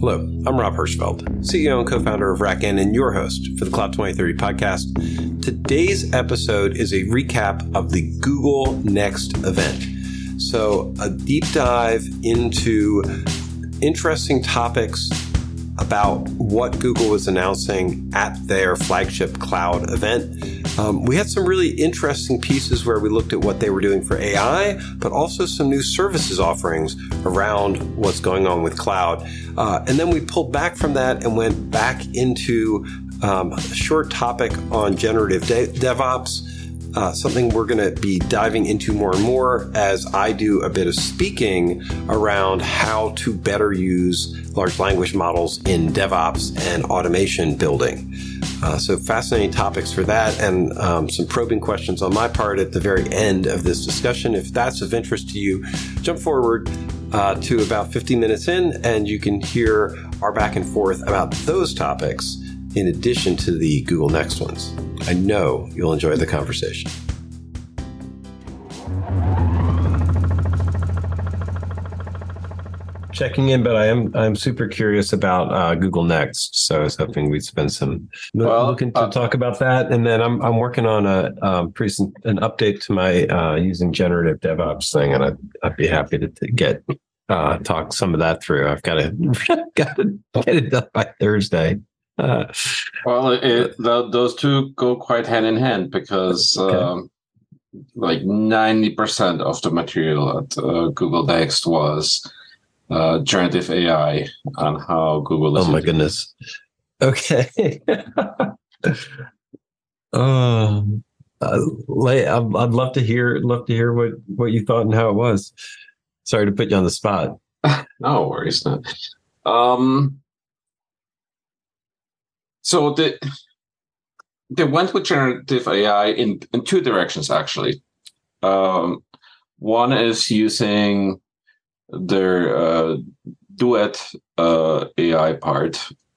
Hello, I'm Rob Hirschfeld, CEO and co founder of RackN and your host for the Cloud 2030 podcast. Today's episode is a recap of the Google Next event. So, a deep dive into interesting topics about what Google was announcing at their flagship cloud event. Um, we had some really interesting pieces where we looked at what they were doing for AI, but also some new services offerings around what's going on with cloud. Uh, and then we pulled back from that and went back into um, a short topic on generative de- DevOps uh, something we're going to be diving into more and more as I do a bit of speaking around how to better use large language models in DevOps and automation building. Uh, so, fascinating topics for that, and um, some probing questions on my part at the very end of this discussion. If that's of interest to you, jump forward uh, to about 50 minutes in, and you can hear our back and forth about those topics in addition to the Google Next ones. I know you'll enjoy the conversation. Checking in, but I am I'm super curious about uh, Google Next, so I was hoping we'd spend some well, looking to uh, talk about that, and then I'm I'm working on a um, present an update to my uh, using generative DevOps thing, and I'd, I'd be happy to, to get uh, talk some of that through. I've got to got to get it done by Thursday. Well, it, the, those two go quite hand in hand because okay. um, like 90% of the material at uh, Google Next was uh, generative AI and how Google is. Oh, my goodness. Okay. um, uh, I'd, I'd love to hear love to hear what what you thought and how it was. Sorry to put you on the spot. no worries. Not. Um, so the they went with generative AI in, in two directions actually. Um, one is using their uh, Duet uh, AI part,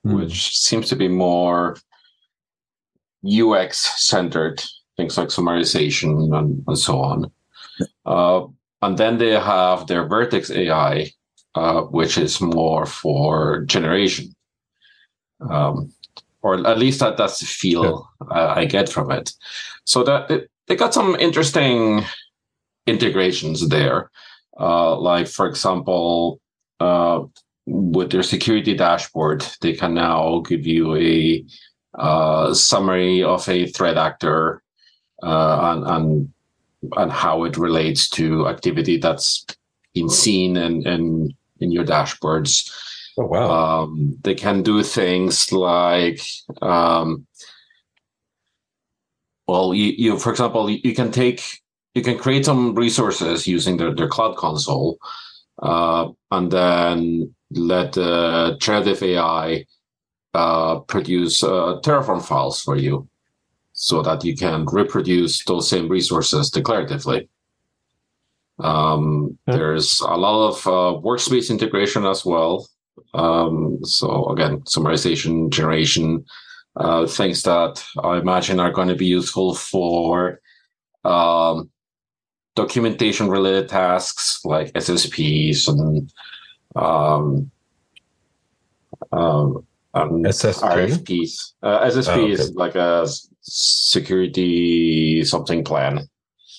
mm. which seems to be more UX centered, things like summarization and, and so on. Uh, and then they have their Vertex AI, uh, which is more for generation. Um, or at least that that's the feel yeah. uh, I get from it. So that it, they got some interesting integrations there. Uh, like for example, uh, with their security dashboard, they can now give you a uh, summary of a threat actor uh, and, and and how it relates to activity that's been seen in in, in your dashboards. Oh wow! Um, they can do things like, um, well, you, you for example, you can take you can create some resources using their, their cloud console, uh, and then let the generative AI uh, produce uh, Terraform files for you, so that you can reproduce those same resources declaratively. Um, There's a lot of uh, workspace integration as well. Um, so again, summarization, generation, uh, things that I imagine are going to be useful for um, documentation related tasks like SSPs and um, um, RFPs. Uh, SSP oh, okay. is like a security something plan.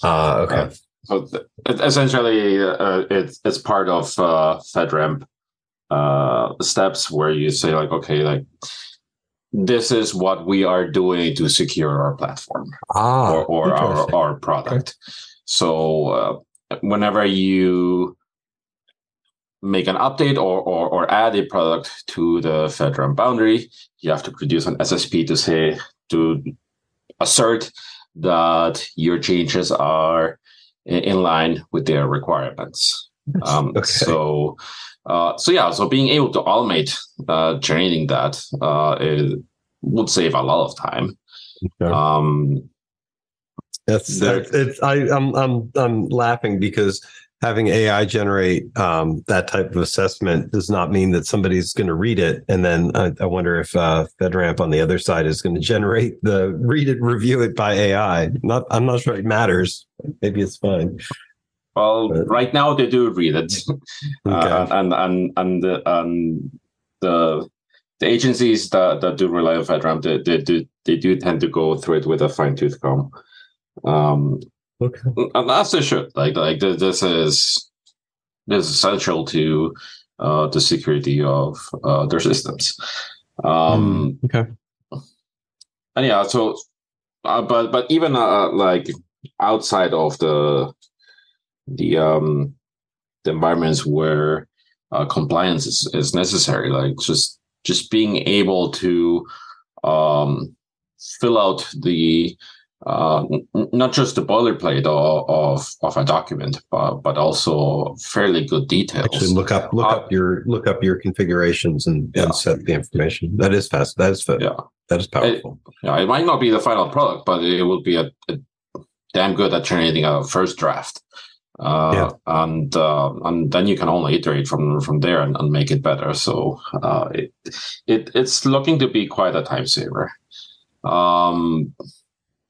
Ah, uh, okay. So th- essentially, uh, it's it's part of uh, FedRAMP uh, steps where you say like, okay, like this is what we are doing to secure our platform ah, or, or our, our product. Okay. So uh, whenever you make an update or, or, or add a product to the FedRAMP boundary, you have to produce an SSP to say to assert that your changes are in line with their requirements. Um, okay. So uh, so yeah, so being able to automate uh, generating that uh, would save a lot of time. Okay. Um, that's, that's it's I, I'm I'm I'm laughing because having AI generate um, that type of assessment does not mean that somebody's going to read it, and then I, I wonder if uh, FedRAMP on the other side is going to generate the read it, review it by AI. Not I'm not sure it matters. Maybe it's fine. Well, but, right now they do read it, uh, okay. uh, and and and and the the agencies that, that do rely on FedRAMP, they, they do they do tend to go through it with a fine tooth comb. Um, okay, and that's they should. Like like this is this is essential to uh, the security of uh, their systems. Um, mm, okay, and yeah, so uh, but but even uh, like outside of the the um the environments where uh, compliance is, is necessary, like just just being able to um, fill out the uh, n- not just the boilerplate of, of, of a document, but but also fairly good details. Actually, look up look uh, up your look up your configurations and, yeah. and, set the information. That is fast. That is fast. Yeah, that is powerful. It, yeah, it might not be the final product, but it will be a, a damn good at generating a first draft. Uh, yeah. and uh, and then you can only iterate from from there and, and make it better. So uh, it, it it's looking to be quite a time saver. Um,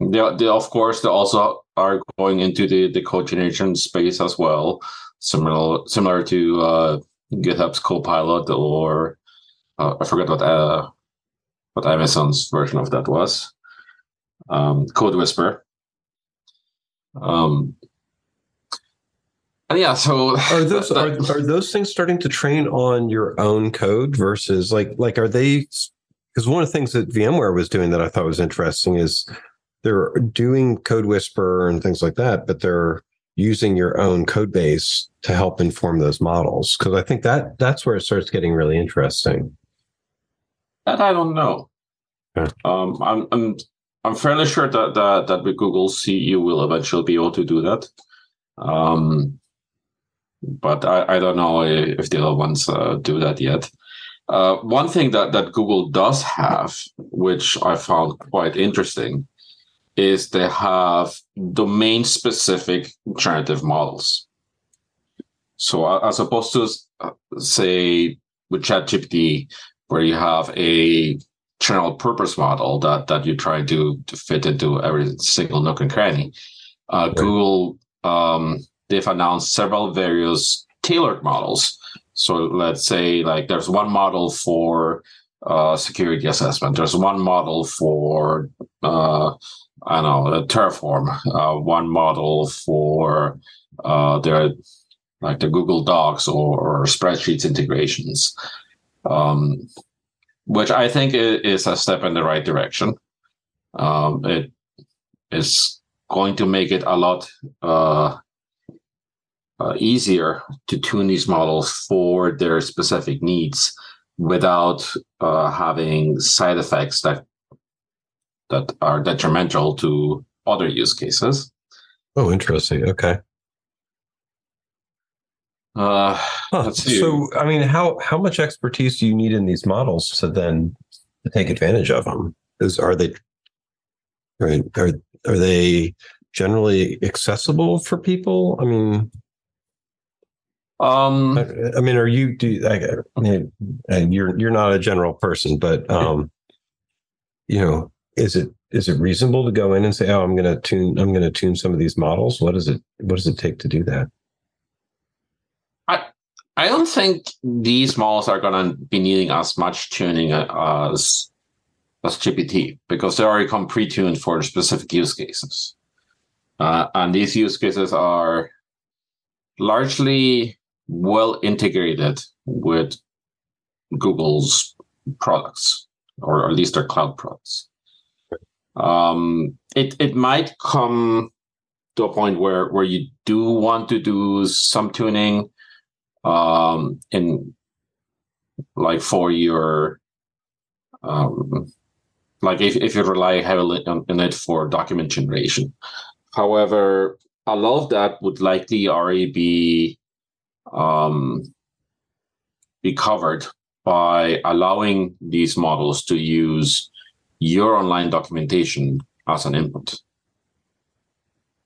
they, they of course they also are going into the the code generation space as well, similar similar to uh, GitHub's Copilot or uh, I forget what uh, what Amazon's version of that was. Um, CodeWhisper. Um, yeah, so are those are, are those things starting to train on your own code versus like like are they because one of the things that VMware was doing that I thought was interesting is they're doing CodeWhisper and things like that, but they're using your own code base to help inform those models. Because I think that that's where it starts getting really interesting. That I don't know. Um, I'm I'm I'm fairly sure that that that with Google C you will eventually be able to do that. Um, but I, I don't know if the other ones uh, do that yet. Uh, one thing that, that Google does have, which I found quite interesting, is they have domain specific generative models. So as opposed to uh, say with ChatGPT, where you have a general purpose model that that you try to to fit into every single nook and cranny, uh. Google um, they've announced several various tailored models. So let's say like there's one model for uh, security assessment. There's one model for uh, I don't know Terraform. Uh, one model for uh, their like the Google Docs or, or spreadsheets integrations, um, which I think is a step in the right direction. Um, it is going to make it a lot uh, easier to tune these models for their specific needs without uh, having side effects that that are detrimental to other use cases. Oh, interesting. Okay. Uh, huh. So, I mean, how how much expertise do you need in these models to then to take advantage of them? Is are they are are, are they generally accessible for people? I mean, um, I, I, mean, are you do I, I mean, you're you're not a general person, but um, you know, is it is it reasonable to go in and say, oh, I'm going to tune I'm going to tune some of these models? What does it what does it take to do that? I I don't think these models are going to be needing as much tuning as as GPT because they already come pre-tuned for specific use cases, uh, and these use cases are largely well integrated with Google's products, or at least their cloud products. Um, it it might come to a point where where you do want to do some tuning, um, in like for your um, like if, if you rely heavily on, on it for document generation. However, a lot of that would likely already be um, be covered by allowing these models to use your online documentation as an input.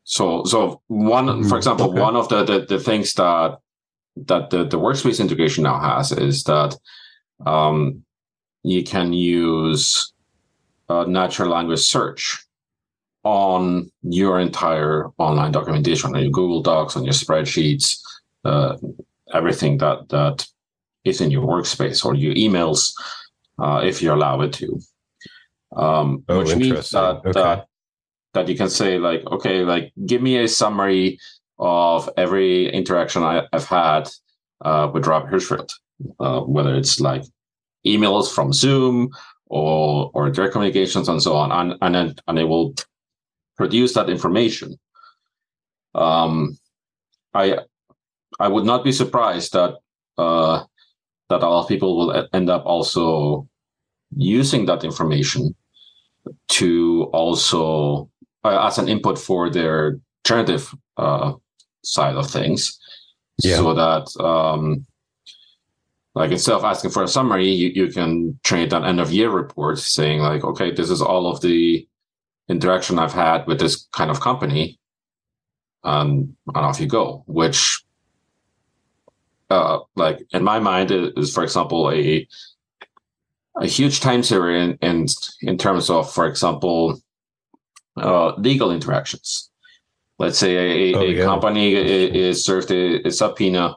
So, so one, mm-hmm. for example, okay. one of the, the, the things that that the, the workspace integration now has is that um, you can use natural language search on your entire online documentation, on your Google Docs, on your spreadsheets, uh, everything that that is in your workspace or your emails uh, if you allow it to. Um, Oh, which means that, Okay. that that you can say like, okay, like give me a summary of every interaction I, I've had uh, with Rob Hirschfeld, uh, whether it's like emails from Zoom or or direct communications and so on, and and then, and it will produce that information. Um, I I would not be surprised that uh, that a lot of people will end up also using that information to also uh, as an input for their generative uh, side of things, Yeah. so that um, like instead of asking for a summary, you, you can create an end of year report saying like, okay, this is all of the interaction I've had with this kind of company, um, and off you go. Which, uh, like in my mind, is, is for example a a huge time saver in in, in terms of, for example, uh, legal interactions. Let's say a, Oh, a yeah. company is served a, a subpoena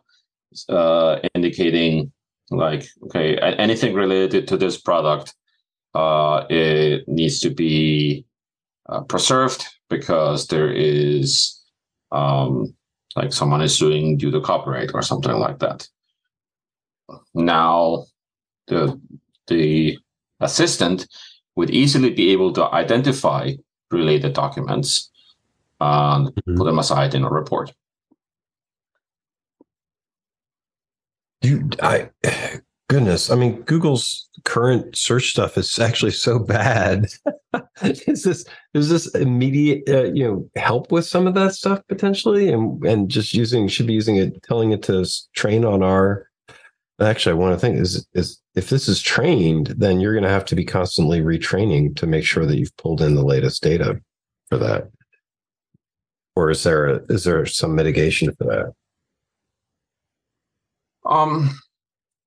uh, indicating like okay anything related to this product uh, it needs to be uh, preserved because there is um, like someone is suing due to copyright or something like that. Now, the the assistant would easily be able to identify related documents and Mhm. put them aside in a report. You, I, goodness, I mean, Google's current search stuff is actually so bad. is this is this immediate, uh, you know, help with some of that stuff potentially, and and just using should be using it, telling it to train on our. Actually, I want to think is is if this is trained, then you're going to have to be constantly retraining to make sure that you've pulled in the latest data for that. Or is there a, is there some mitigation for that? Um,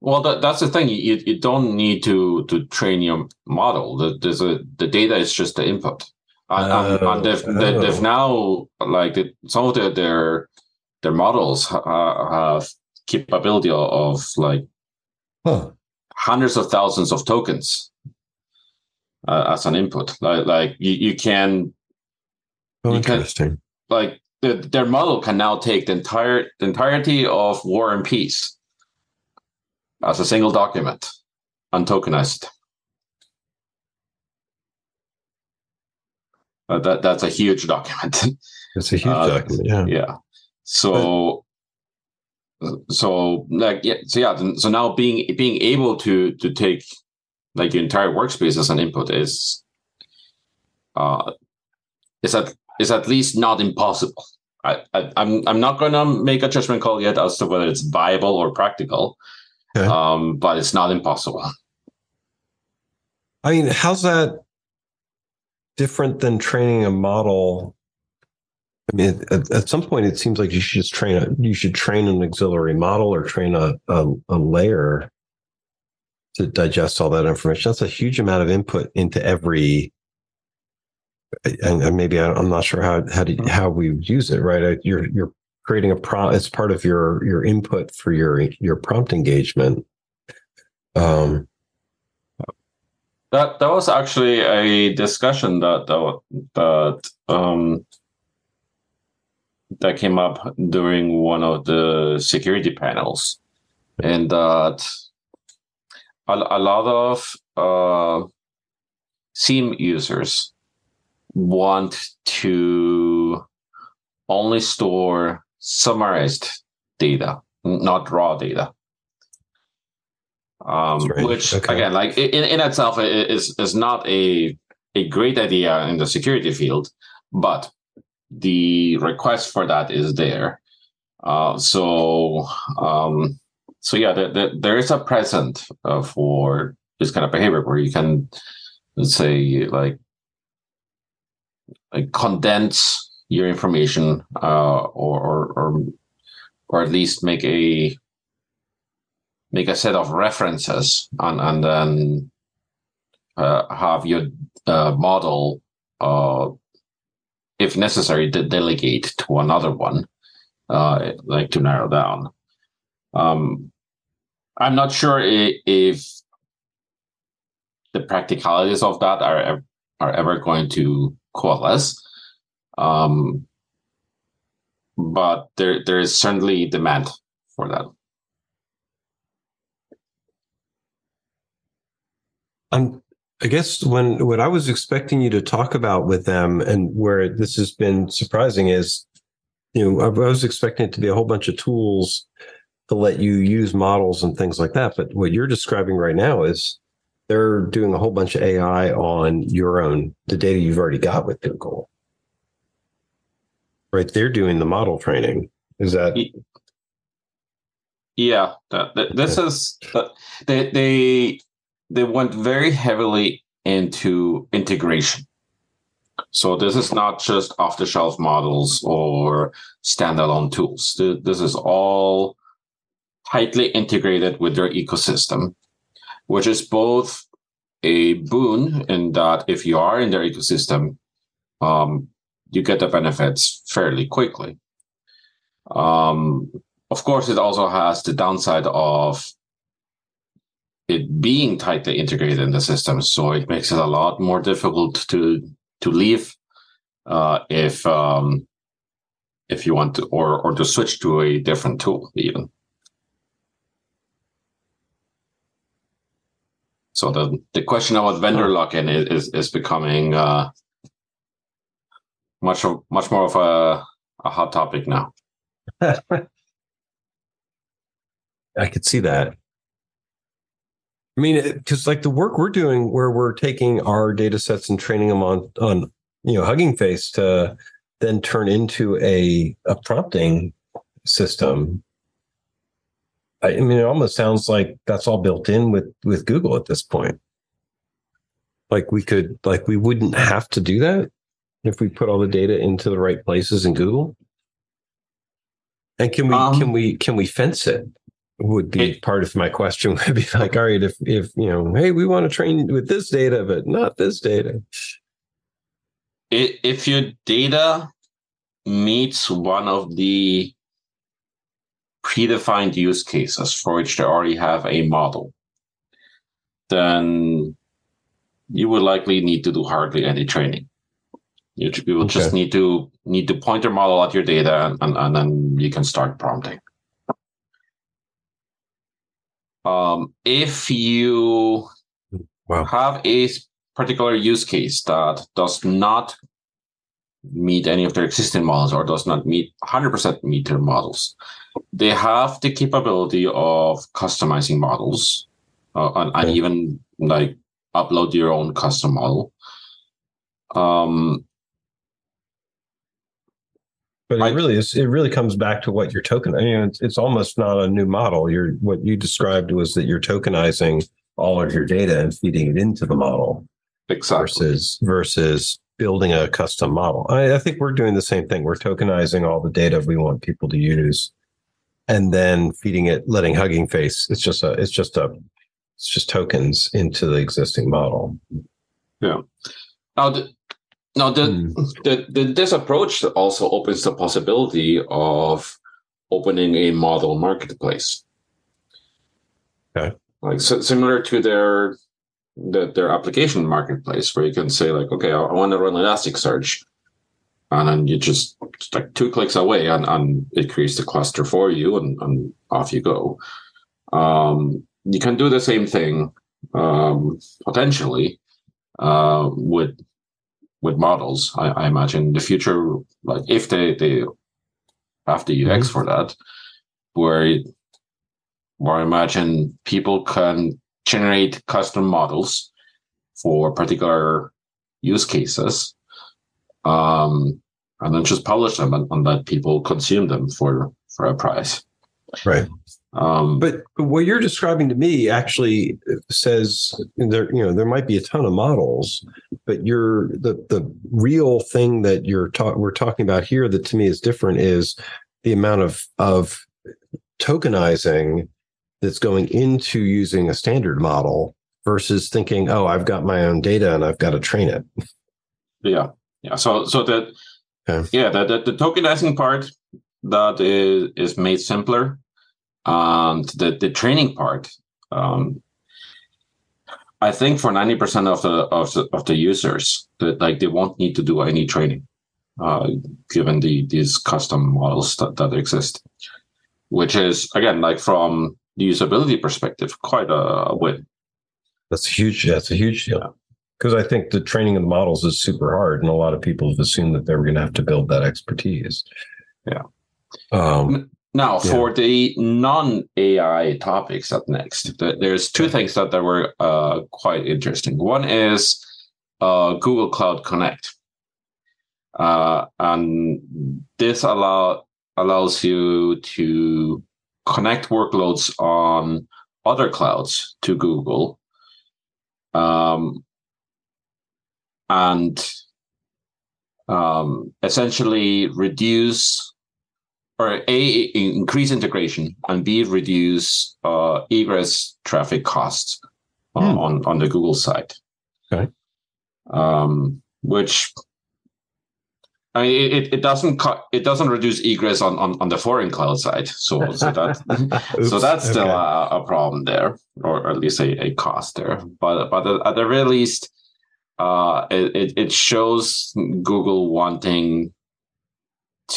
well, that, that's the thing. You, you don't need to to train your model. The, there's a the data is just the input. And, and- and they've, they- they've now like the, some of their their, their models ha- have capability of, like Huh. hundreds of thousands of tokens uh, as an input. Like like you, you can Oh, You can- interesting. like the, their model can now take the entire the entirety of War and Peace as a single document, untokenized. Uh, that that's a huge document. It's a huge Uh, document. Yeah. yeah. So so like yeah so yeah so now being being able to to take like your entire workspace as an input is uh is at is at least not impossible. I, I I'm I'm not gonna make a judgment call yet as to whether it's viable or practical. Okay. Um, but it's not impossible. I mean, how's that different than training a model? I mean, at, at some point, it seems like you should just train a, you should train an auxiliary model or train a, a, a layer to digest all that information. That's a huge amount of input into every, and, and maybe I- I'm not sure how how how we use it. Right, you're you're creating a prompt. It's part of your your input for your your prompt engagement. Um, That that was actually a discussion that that that um that came up during one of the security panels, and that a, a lot of uh, SIEM users want to only store summarized data, not raw data. Um, Strange. which Okay. again, like in, in itself, is is not a a great idea in the security field, but the request for that is there. Uh, so um, so yeah, the, the, there is a present uh, for this kind of behavior where you can let's say like like condense your information uh, or, or or at least make a make a set of references and and then uh, have your uh, model uh, if necessary to delegate to another one uh, like to narrow down um, I'm not sure if the practicalities of that are are ever going to coalesce. Um, but there there is certainly demand for that. I'm, I guess when what I was expecting you to talk about with them, and where this has been surprising, is you know I was expecting it to be a whole bunch of tools to let you use models and things like that. But what you're describing right now is they're doing a whole bunch of AI on your own the data you've already got with Google. Right, they're doing the model training. Is that? Yeah, this is they they they went very heavily into integration. So this is not just off the shelf models or standalone tools. This is all tightly integrated with their ecosystem, which is both a boon in that if you are in their ecosystem, um, you get the benefits fairly quickly. Um, of course, it also has the downside of it being tightly integrated in the system, so it makes it a lot more difficult to to leave uh, if um, if you want to, or or to switch to a different tool even. So the the question about vendor lock-in is is, is becoming uh, much much more of a, a hot topic now. I could see that. I mean, because like the work we're doing, where we're taking our data sets and training them on on you know Hugging Face to then turn into a a prompting system. I, I mean, it almost sounds like that's all built in with with Google at this point. Like we could, like we wouldn't have to do that if we put all the data into the right places in Google. And can we um, can we can we fence it? would be part of my question would be like all right if if you know hey we want to train with this data but not this data if your data meets one of the predefined use cases for which they already have a model then you would likely need to do hardly any training you, will okay. just need to need to point your model at your data and, and then you can start prompting um, if you wow. have a particular use case that does not meet any of their existing models or does not meet 100% meet their models, they have the capability of customizing models uh, and, and even like upload your own custom model. Um, but it really is. It really comes back to what you're token. I mean, it's, it's almost not a new model. You're what you described was that you're tokenizing all of your data and feeding it into the model. Exactly. Versus versus building a custom model. I, I think we're doing the same thing. We're tokenizing all the data we want people to use, and then feeding it, letting Hugging Face. It's just a. It's just a. It's just tokens into the existing model. Yeah. Now, the, now, the, mm. the, the, this approach also opens the possibility of opening a model marketplace. Okay. Like so, similar to their the, their application marketplace, where you can say like, okay, I, I want to run Elasticsearch, and then you just like two clicks away, and, and it creates the cluster for you, and, and off you go. Um, you can do the same thing um, potentially uh, with with models. I, I imagine the future, like if they they have the UX mm-hmm. for that, where where I imagine people can generate custom models for particular use cases, um, and then just publish them and, and let people consume them for for a price. Right. Um, but, but what you're describing to me actually says there, you know, there might be a ton of models, but you're the the real thing that you're ta- we're talking about here that to me is different is the amount of of tokenizing that's going into using a standard model versus thinking, oh, I've got my own data and I've got to train it. Yeah, yeah. So so that okay. yeah, that the, the tokenizing part that is is made simpler and the the training part. Um, I think for ninety percent of the of the of the users, that like they won't need to do any training, uh, given the these custom models that, that exist, which is again like from the usability perspective, quite a, win. That's huge. That's a huge deal. Because I think the training of the models is super hard, and a lot of people have assumed that they were going to have to build that expertise. Yeah. Um, Now, Yeah. for the non-AI topics up next, there's two things that, that were uh, quite interesting. One is uh, Google Cloud Connect, uh, and this allow allows you to connect workloads on other clouds to Google, um, and um, essentially reduce or a increase integration and b reduce uh, egress traffic costs uh, Hmm. on on the Google side. Okay. Um, which I mean, it, it doesn't cut it doesn't reduce egress on, on, on the foreign cloud side. So so that so that's still okay. a, a problem there, or at least a, a cost there. But but at the very least, uh, it, it it shows Google wanting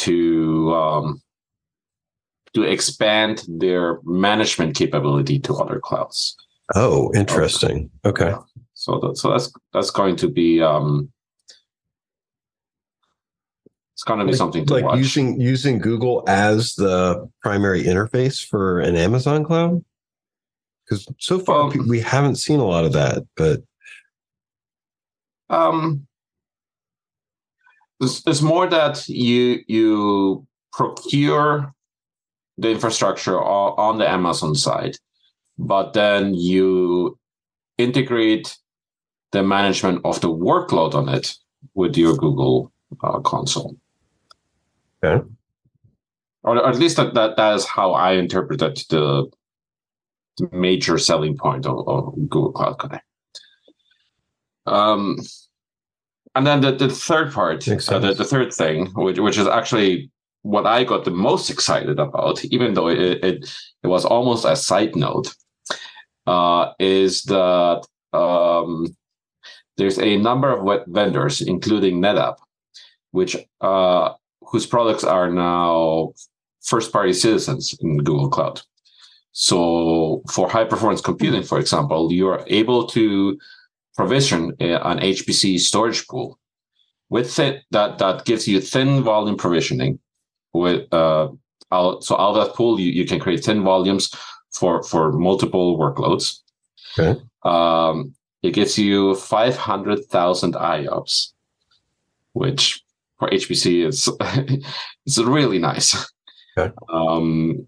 to um, to expand their management capability to other clouds. Oh, interesting. Okay. So that, so that's that's going to be um, it's going to be Like- something to like watch. using using Google as the primary interface for an Amazon cloud. Because so far Well- pe- we haven't seen a lot of that, but Um, it's, it's more that you you procure the infrastructure on the Amazon side, but then you integrate the management of the workload on it with your Google uh, console. Okay. Or, or at least that, that that is how I interpreted the, the major selling point of, of Google Cloud Connect. Um, and then the, the third part, uh, the, the third thing, which, which is actually what I got the most excited about, even though it, it, it was almost a side note, uh, is that um, there's a number of vendors, including NetApp, which uh, whose products are now first-party citizens in Google Cloud. So for high-performance computing, for example, you are able to provision an HPC storage pool with thin, that that gives you thin volume provisioning. With uh, out, so out of that pool, you, you can create thin volumes for for multiple workloads. Okay. Um, it gives you five hundred thousand IOPS, which for HPC is it's really nice. Okay. Um,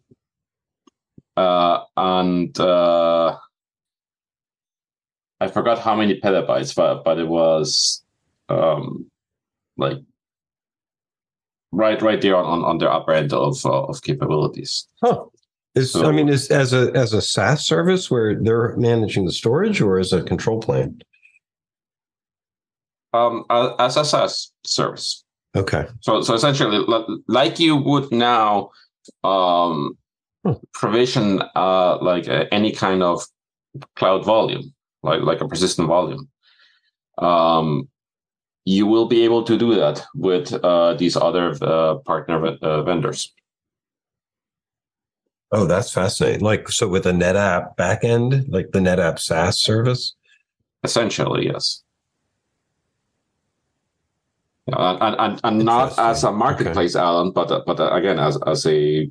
uh, and uh, I forgot how many petabytes, but but it was um, like right right there on, on, on the upper end of uh, of capabilities. huh. Is I mean, is as a as a SaaS service where they're managing the storage or as a control plane? Um, as a SaaS service. Okay. So so essentially, like you would now um, Hmm. provision uh, like uh, any kind of cloud volume, like like a persistent volume. Um, you will be able to do that with uh, these other uh, partner uh, vendors. Oh, that's fascinating. Like so with a NetApp backend, like the NetApp SaaS service. Essentially, yes. And and, and not as a marketplace, Alan, but but again as as a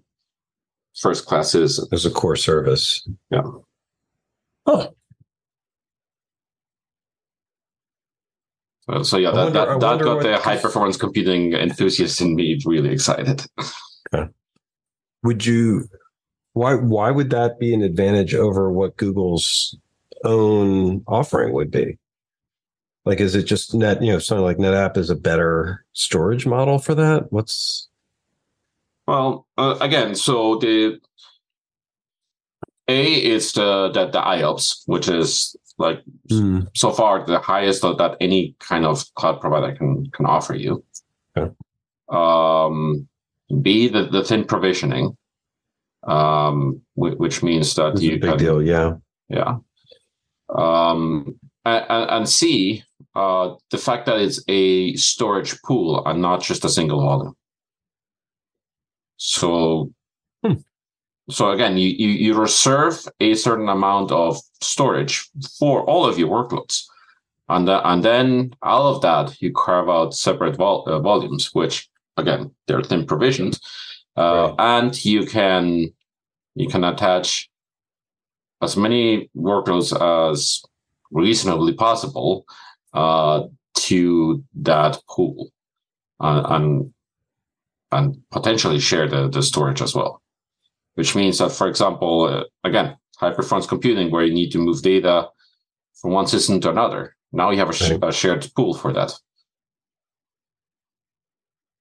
first class citizen. as a core service. Yeah. Huh. Uh, so yeah, that wonder- that, that got the high performance computing enthusiast in me really excited. Would you why why would that be an advantage over what Google's own offering would be? Like is it just net, you know, something like NetApp is a better storage model for that? What's Well, uh, again, so the A is the the, the IOPS, which is like so far the highest that, any kind of cloud provider can can offer you. Okay. Um, B the, the thin provisioning, um, which means that That's you a big can, deal. Yeah. yeah. Um, and, and C, uh, the fact that it's a storage pool and not just a single volume. So, Hmm. So again, you, you you reserve a certain amount of storage for all of your workloads, and the, and then out of that you carve out separate vol- uh, volumes, which again they're thin provisions, uh, and you can you can attach as many workloads as reasonably possible uh, to that pool, uh, and and potentially share the, the storage as well. Which means that, for example, uh, again, high performance computing, where you need to move data from one system to another, now you have a, sh- a shared pool for that.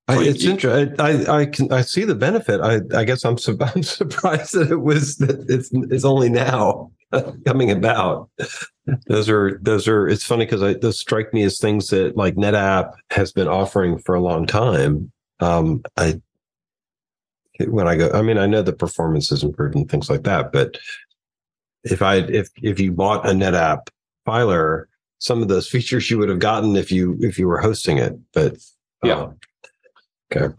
I, it's you- interesting. I, I can I see the benefit. I I guess I'm, su- I'm surprised that it was that it's it's only now coming about. Those are those are. It's funny because those strike me as things that like NetApp has been offering for a long time. Um, I when I go, I mean, I know the performance is improved and things like that, but if I if if you bought a NetApp filer, some of those features you would have gotten if you if you were hosting it. But Yeah. uh, okay.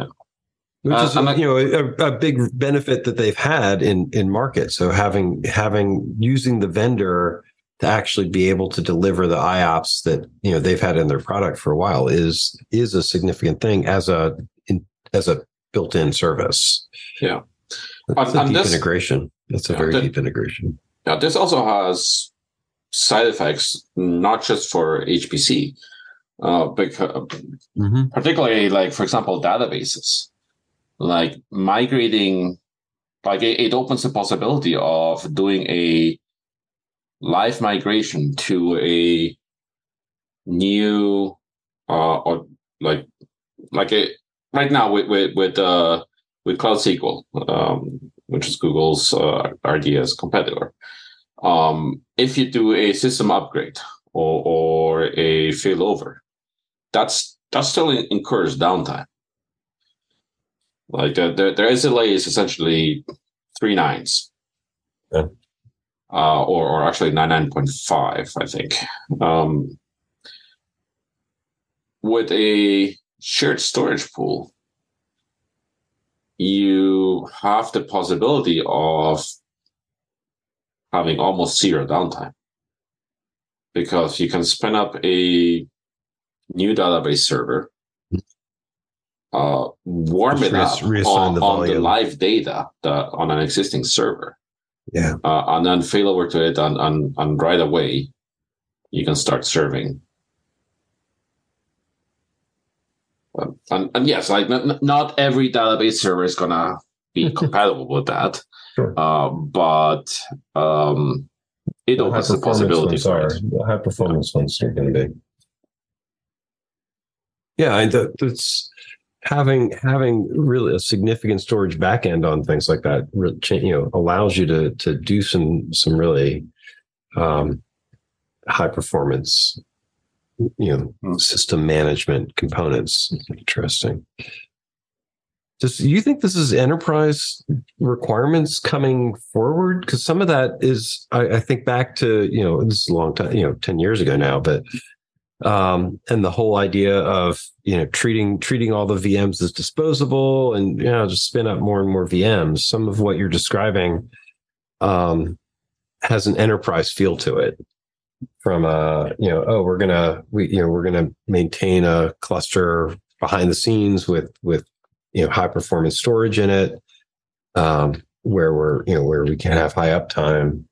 Which Uh, is I- you know a, a big benefit that they've had in in market. So having having using the vendor to actually be able to deliver the IOPS that you know they've had in their product for a while is is a significant thing as a in, as a built-in service. Yeah. That's And- a and deep this- integration. That's a Yeah, very the- deep integration. Now, this also has side effects, not just for HPC, uh, because Mm-hmm. particularly like for example databases like migrating like it, it opens the possibility of doing a live migration to a new uh or like like a right now with with with uh with cloud sql um which is google's uh, rds competitor um if you do a system upgrade or or a failover that's that still incurs downtime. Like the, the, their SLA is essentially three nines, Yeah. uh, or or actually nine nine point five, I think. Um, with a shared storage pool, you have the possibility of having almost zero downtime because you can spin up a new database server, uh, warm Just it up reassign on, the on the live data that, on an existing server, Yeah. uh, and then fail over to it, and, and, and right away you can start serving. Um, and, and yes, like n- n- not every database server is gonna be compatible with that, Sure. uh, but um, it opens the possibility for it. The high performance ones are going to be. Yeah, and that, that's having having really a significant storage backend on things like that. re- You know, allows you to to do some some really um, high performance, you know, Hmm. system management components. Interesting. Does you think this is enterprise requirements coming forward? Because some of that is, I, I think back to you know this is a long time, you know, ten years ago now, but um, and the whole idea of you know treating treating all the VMs as disposable and you know just spin up more and more VMs. Some of what you're describing um, has an enterprise feel to it. From a you know oh we're gonna we you know we're gonna maintain a cluster behind the scenes with with you know high performance storage in it um, where we're you know where we can have high uptime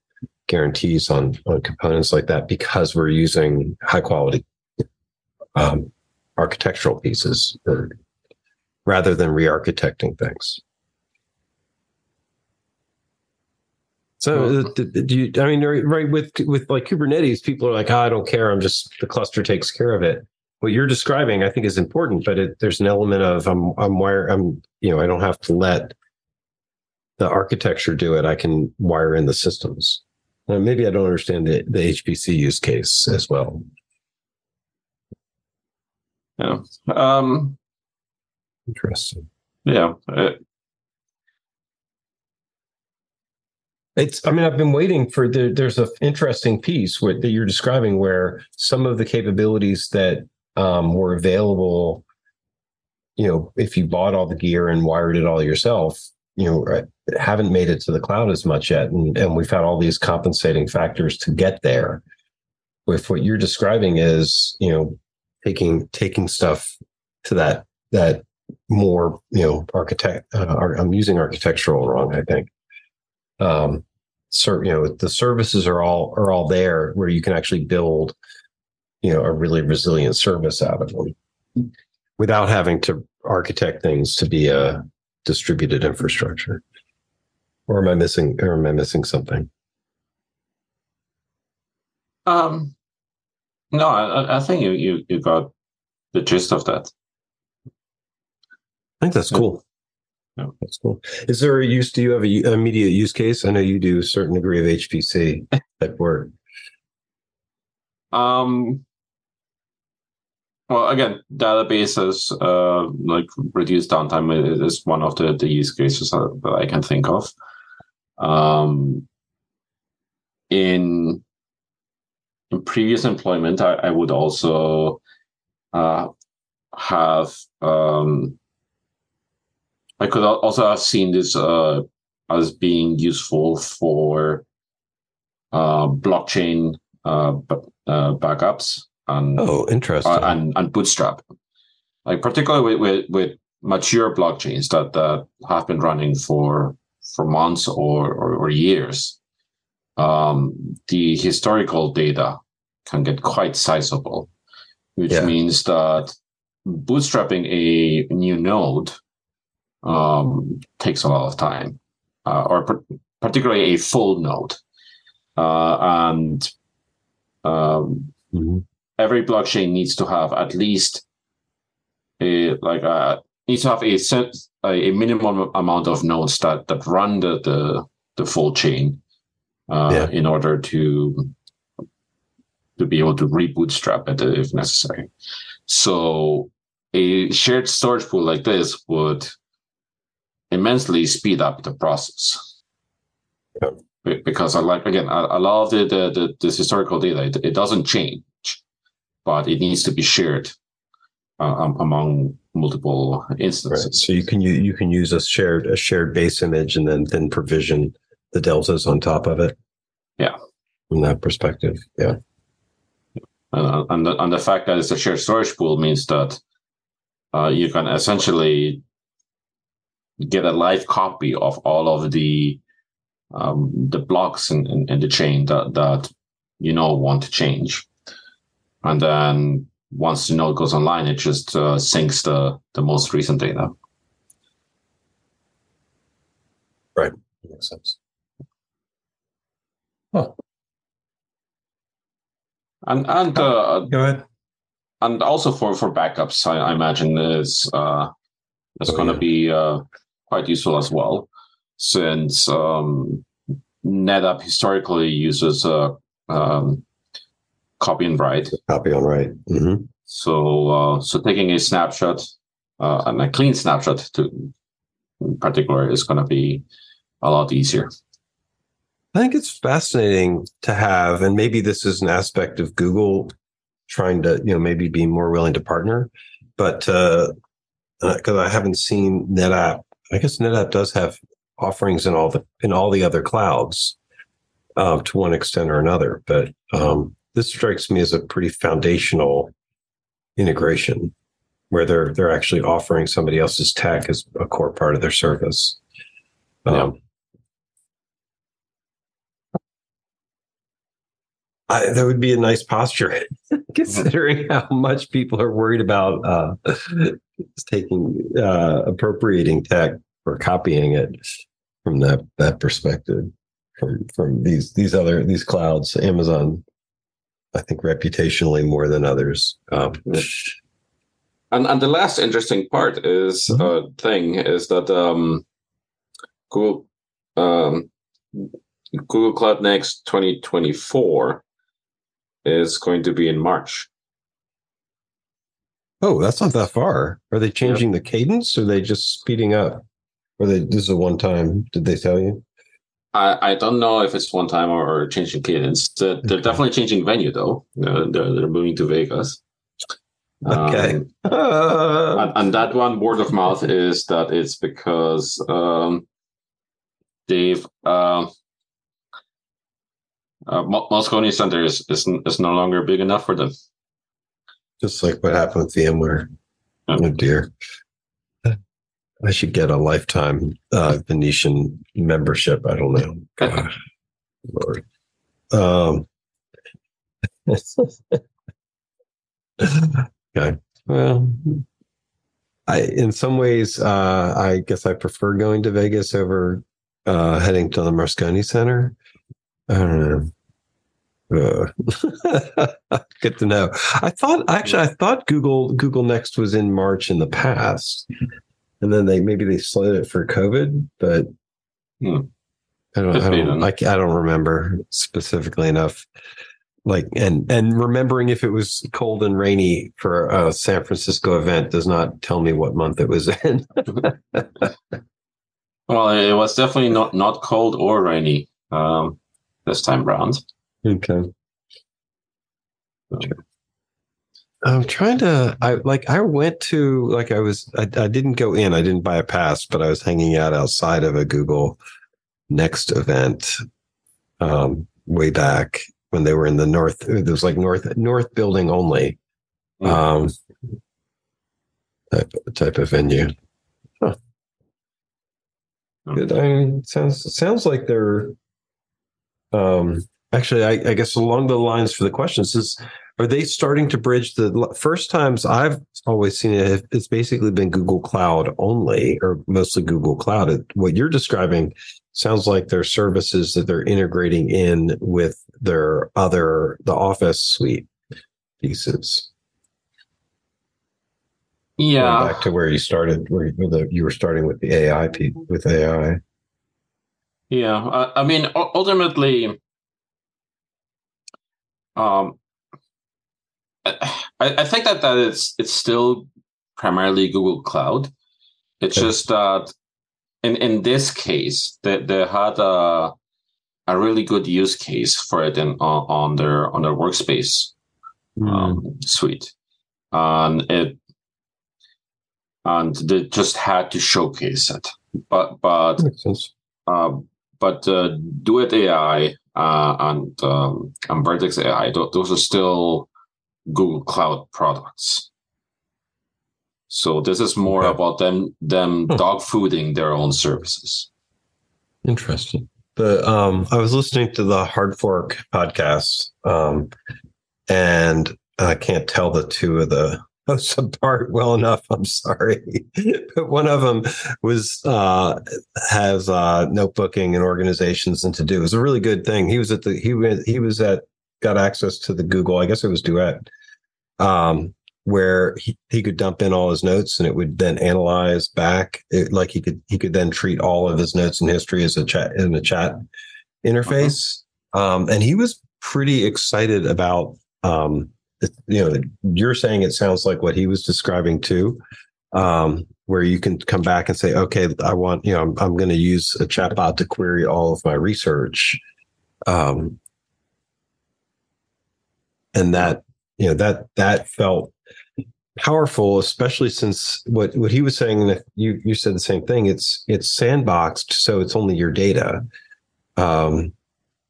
guarantees on on components like that because we're using high quality um, architectural pieces or, rather than re-architecting things. So, uh, do you? I mean, right with with like Kubernetes, people are like, oh, "I don't care. I'm just the cluster takes care of it." What you're describing, I think, is important, but it, there's an element of I'm I'm wire I'm you know I don't have to let the architecture do it. I can wire in the systems. Uh, maybe I don't understand the, the HPC use case as well. Yeah. Um, Interesting. yeah. Uh, It's. I mean, I've been waiting for the. There's an interesting piece that you're describing where some of the capabilities that um, were available, you know, if you bought all the gear and wired it all yourself, you know, uh, haven't made it to the cloud as much yet, and and we've had all these compensating factors to get there. With what you're describing is, you know, taking taking stuff to that that more, you know, architect. Uh, I'm using architectural wrong, I think um so you know the services are all are all there where you can actually build you know a really resilient service out of them without having to architect things to be a distributed infrastructure. Or am i missing or am i missing something? Um no i, I think you, you you got the gist of that. I think that's cool yeah. That's cool. Is there a use? Do you have a a immediate use case? I know you do a certain degree of HPC type work. Um. Well, again, databases, uh, like reduced downtime is one of the, the use cases that I can think of. Um, in in previous employment, I, I would also uh, have um, I could also have seen this uh, as being useful for uh, blockchain uh, uh backups and oh, interesting, uh, and and Bootstrap, like particularly with, with, with mature blockchains that that have been running for for months or or, or years. Um, the historical data can get quite sizable, which yeah. means that bootstrapping a new node um, takes a lot of time, uh, or particularly a full node. Uh, and um, mm-hmm. every blockchain needs to have at least a like a uh, needs to have a a minimum amount of nodes that that run the the, the full chain uh, yeah. in order to to be able to rebootstrap it if necessary. So a shared storage pool like this would immensely speed up the process. Yeah. Because I like again, I, I love the, the, the this historical data. It, it, doesn't change, but it needs to be shared uh, among multiple instances. Right. So you can you, you can use a shared a shared base image and then then provision the deltas on top of it. Yeah, from that perspective, yeah. Uh, and the, and the fact that it's a shared storage pool means that uh, you can essentially get a live copy of all of the um, the blocks in, in, in, the chain that, that you know want to change. And then once the node goes online, it just uh, syncs the, the most recent data. Right. Makes sense. Huh. And and uh, go ahead. And also for for backups, I, I imagine is uh, it's oh, going to yeah. be uh, quite useful as well, since um, NetApp historically uses a um, copy and write. Copy on write. Mm-hmm. So, uh, so taking a snapshot uh, and a clean snapshot to in particular is going to be a lot easier. I think it's fascinating to have, and maybe this is an aspect of Google trying to, you know, maybe be more willing to partner, but because uh, uh I haven't seen NetApp I guess NetApp does have offerings in all the in all the other clouds uh, to one extent or another, but um, this strikes me as a pretty foundational integration where they're they're actually offering somebody else's tech as a core part of their service. Um, yeah. I, that would be a nice posture, considering how much people are worried about uh, taking uh, appropriating tech or copying it from that that perspective. From from these these other these clouds, Amazon, I think reputationally more than others. Um, and and the last interesting part is mm-hmm. uh, thing is that um, Google um, Google Cloud Next 2024 is going to be in March. Oh, that's not that far. Are they changing yep. the cadence or are they just speeding up? Or they this is a one time, did they tell you? I, I don't know if it's one time or, or changing cadence. They're, they're definitely changing venue though. They're, they're, they're moving to Vegas. Okay. Um, Uh, and, and that one word of mouth is that it's because um, they've uh, uh, Moscone Center is, is is no longer big enough for them. Just like what happened with VMware. Yeah. Oh dear. I should get a lifetime uh, Venetian membership. I don't know. God, Lord. Um, okay. Well, I in some ways, uh, I guess I prefer going to Vegas over uh, heading to the Moscone Center. I don't know. Uh, good to know. I thought actually, I thought Google Google Next was in March in the past, and then they maybe they slowed it for COVID, but Hmm. I don't. I don't. I, I don't remember specifically enough. Like and and remembering if it was cold and rainy for a San Francisco event does not tell me what month it was in. Well, it was definitely not not cold or rainy um, this time round. Okay. I'm trying to. I like. I went to like. I was. I, I didn't go in. I didn't buy a pass, but I was hanging out outside of a Google Next event, um, way back when they were in the north. It was like north north building only, Mm. um, type type of venue. Huh. Good. I mean, sounds sounds like they're. Um, actually, I, I guess along the lines for the questions is, are they starting to bridge the first times I've always seen it? It's basically been Google Cloud only, or mostly Google Cloud. What you're describing sounds like their services that they're integrating in with their other the Office suite pieces. Going Yeah, back to where you started, where you, were starting with the AI with AI. yeah. I, I mean, ultimately, um, I, I think that that it's it's still primarily Google Cloud. It's Okay. just that in in this case, they they had a a really good use case for it in on, on their on their workspace Hmm. um, suite, and it and they just had to showcase it. But but uh, but uh, Duet AI uh, and um, and Vertex AI, those are still Google Cloud products. So this is more Okay. about them them Huh. dog fooding their own services. Interesting. The um, I was listening to the Hard Fork podcast, um, and I can't tell the two of the hosts apart well enough. I'm sorry, but one of them was uh, has uh, notebooking and organizations and to do. It was a really good thing. He was at the he went he was at got access to the Google. I guess it was Duet. Um, where he, he could dump in all his notes and it would then analyze back it, like he could he could then treat all of his notes and history as a chat in a chat interface um, and he was pretty excited about um, you know you're saying it sounds like what he was describing too um, where you can come back and say okay i want you know i'm, I'm going to use a chatbot to query all of my research um, and that you know that that felt powerful especially since what what he was saying and you you said the same thing it's it's sandboxed so it's only your data um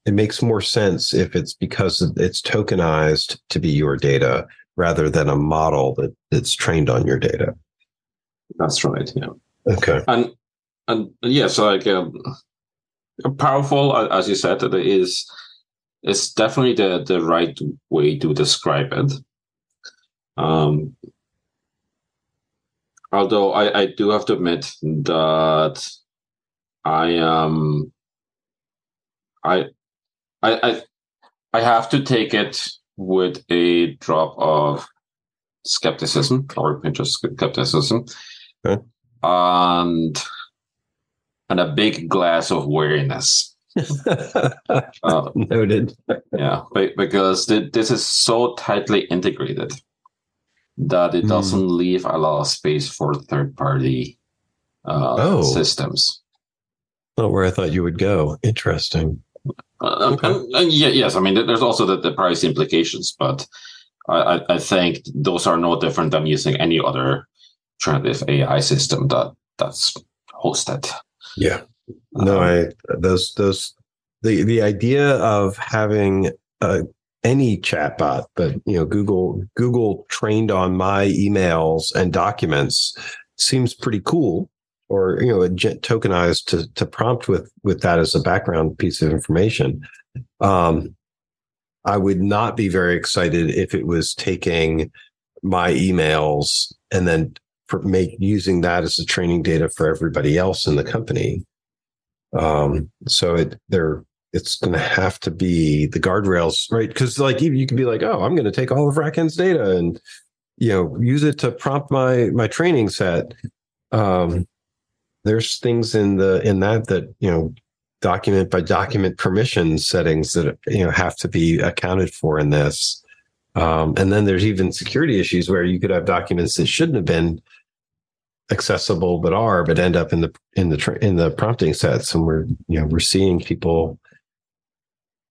it makes more sense if it's because it's tokenized to be your data rather than a model that that's trained on your data That's right. Yeah. okay and and yeah, so like um, powerful as you said, it is it's definitely the the right way to describe it. Um, although I I do have to admit that I am I I I I have to take it with a drop of skepticism or a pinch of skepticism Okay. and and a big glass of wariness. Uh, noted yeah, be- because th- this is so tightly integrated that it Hmm. doesn't leave a lot of space for third party uh, Oh. systems. Not where I thought you would go. Interesting. Uh, okay. and, and yeah, yes, I mean, there's also the, the privacy implications, but I, I think those are no different than using any other generative AI system that that's hosted. Yeah. No, um, I those those the the idea of having uh, any chatbot, but you know, Google Google trained on my emails and documents seems pretty cool. Or you know, tokenized to to prompt with with that as a background piece of information. Um, I would not be very excited if it was taking my emails and then make using that as the training data for everybody else in the company. Um, so it there it's going to have to be the guardrails, right? Because like you, can be like, oh, I'm going to take all of RackN's data and you know use it to prompt my my training set. Um, there's things in the in that that you know document by document permission settings that you know have to be accounted for in this. Um, and then there's even security issues where you could have documents that shouldn't have been accessible but are but end up in the in the in the prompting sets and we're you know we're seeing people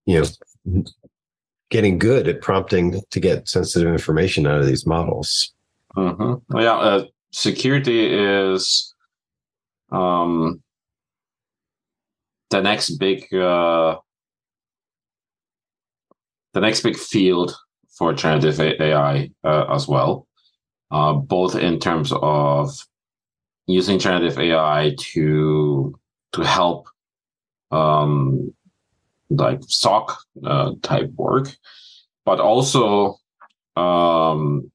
you know getting good at prompting to get sensitive information out of these models mm-hmm. yeah uh, security is um the next big uh the next big field for generative ai uh, as well uh, both in terms of using generative AI to to help um, like SOC uh, type work, but also um,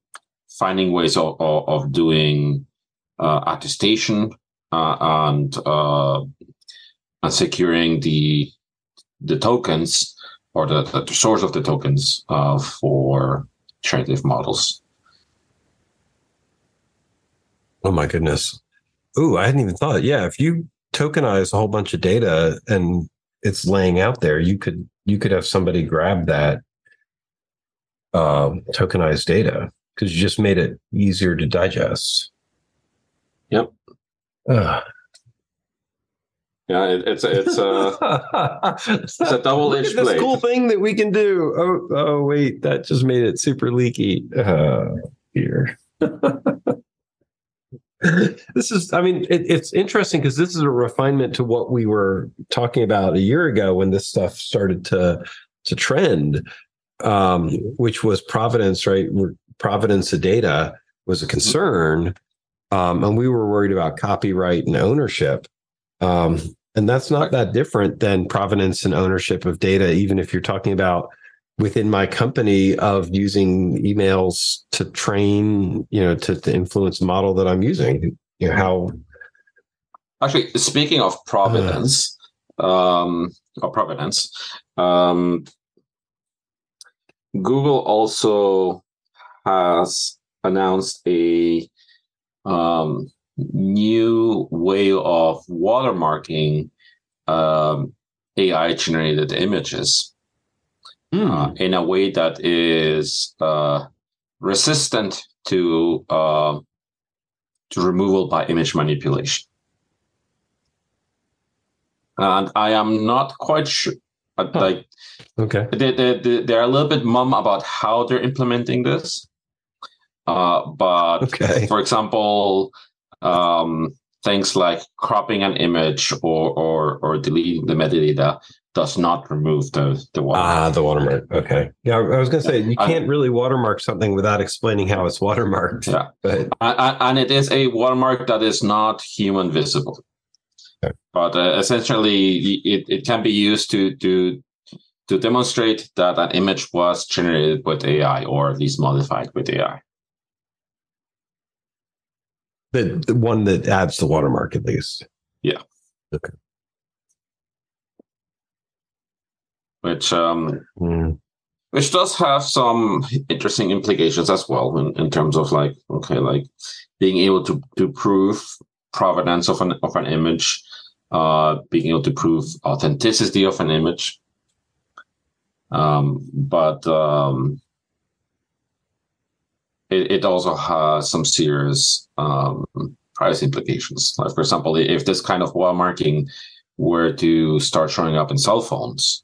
finding ways of, of, of doing uh, attestation and uh, and securing the the tokens or the, the source of the tokens uh, for generative models. Oh my goodness. Ooh, I hadn't even thought. Yeah, if you tokenize a whole bunch of data and it's laying out there, you could you could have somebody grab that uh, tokenized data because you just made it easier to digest. Yep. Uh. Yeah, it, it's it's uh, it's a double edged blade. This cool thing that we can do. Oh, oh, wait, that just made it super leaky. Uh, here. this is i mean it, it's interesting because this is a refinement to what we were talking about a year ago when this stuff started to to trend um, which was providence, right Providence of data was a concern um, and we were worried about copyright and ownership um, and that's not that different than provenance and ownership of data even if you're talking about within my company of using emails to train, you know, to, to influence the model that I'm using. You know, how actually speaking of provenance, uh, um or provenance, um Google also has announced a um, new way of watermarking um, AI generated images mm. uh, in a way that is uh, resistant to uh, to removal by image manipulation. And I am not quite sure. Huh. Like, okay, they, they, they, they're a little bit mum about how they're implementing this. Uh, but okay. for example, um, things like cropping an image or or or deleting the metadata does not remove the the watermark. Ah, the watermark. Okay. Yeah, I was going to say you can't really watermark something without explaining how it's watermarked. Yeah, but and it is a watermark that is not human visible. Okay. But uh, essentially, it, it can be used to to to demonstrate that an image was generated with AI or at least modified with AI. The, the one that adds the watermark, at least. Yeah. Okay. which um, mm. which does have some interesting implications as well in, in terms of like okay, like being able to to prove provenance of an of an image, uh, being able to prove authenticity of an image. Um, but um, it, it also has some serious um, price implications. Like for example, if this kind of watermarking were to start showing up in cell phones,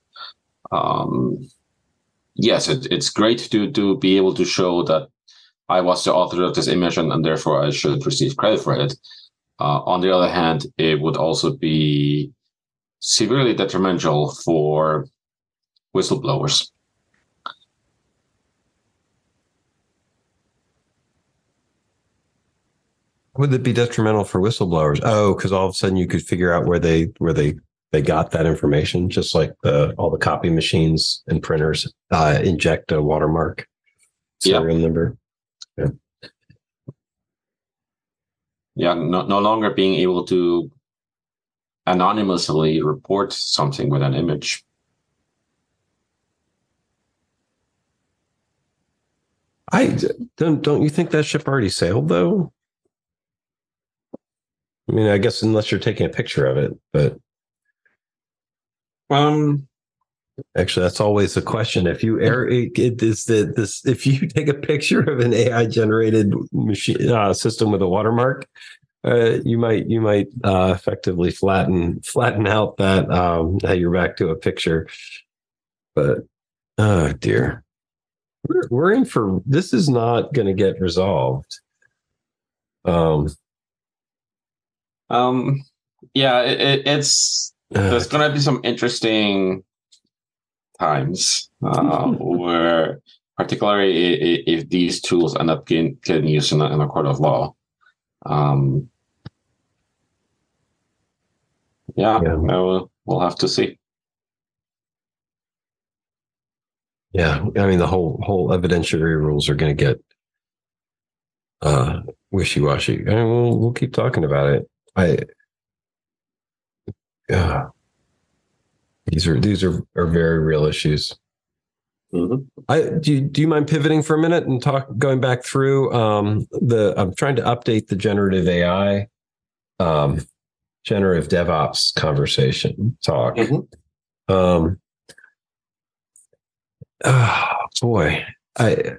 um, yes, it, it's great to to be able to show that I was the author of this image and, and therefore I should receive credit for it. Uh, on the other hand, it would also be severely detrimental for whistleblowers. Would it be detrimental for whistleblowers? Oh, because all of a sudden you could figure out where they where they they got that information, just like the all the copy machines and printers uh, inject a watermark serial yep. number. Yeah. Yeah, no, no longer being able to anonymously report something with an image. I don't. Don't you think that ship already sailed though? I mean, I guess unless you're taking a picture of it, but um, actually, that's always the question. If you air it, it is that this if you take a picture of an AI generated machine uh, system with a watermark, uh, you might you might uh, effectively flatten flatten out that um, now you're back to a picture. But oh dear, we're, we're in for this is not going to get resolved. Um, um, yeah, it, it, it's there's going to be some interesting times uh, where, particularly if, if, these tools end up getting, getting used in a, in a court of law. Um, yeah, yeah. We'll, we'll have to see. Yeah, I mean the whole whole evidentiary rules are going to get uh, wishy washy. I mean, we'll we'll keep talking about it. I yeah, these are these are are very real issues. Mm-hmm. I do. You, do you mind pivoting for a minute and talk going back through um, the? I'm trying to update the generative AI, um, generative DevOps conversation talk. Mm-hmm. Um, oh boy, I